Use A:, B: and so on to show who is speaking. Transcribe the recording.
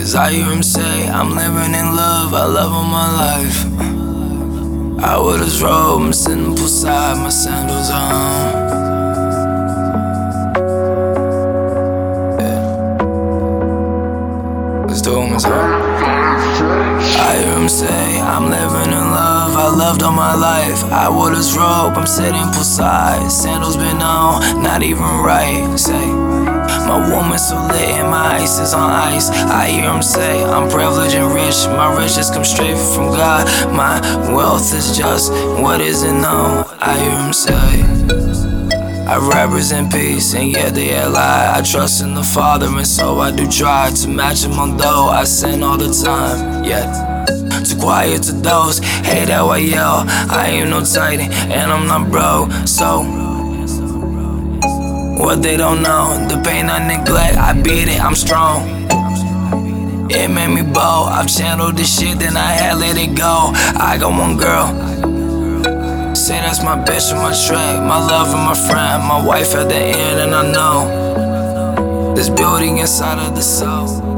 A: Cause I hear him say, I'm living in love, I love all my life. I wear this robe, I'm sitting poolside, my sandals on. Let's do it, I hear him say, I'm living in love, I loved all my life. I wore this robe, I'm sitting poolside. Sandals been on, not even right. Say, my woman's so lit and my ice is on ice. I hear him say, I'm privileged and rich. My riches come straight from God. My wealth is just what isn't known. I hear him say, I represent peace, and yet they lie. I trust in the Father, and so I do try to match him on though I sin all the time. Yet. Too quiet to those, hate how I yell. I ain't no titan, and I'm not broke. So, what they don't know, the pain I neglect, I beat it, I'm strong. It made me bold. I've channeled this shit, then I had let it go. I got one girl. Say that's my bitch and my track, my love and my friend, my wife at the end, and I know there's beauty inside of the soul.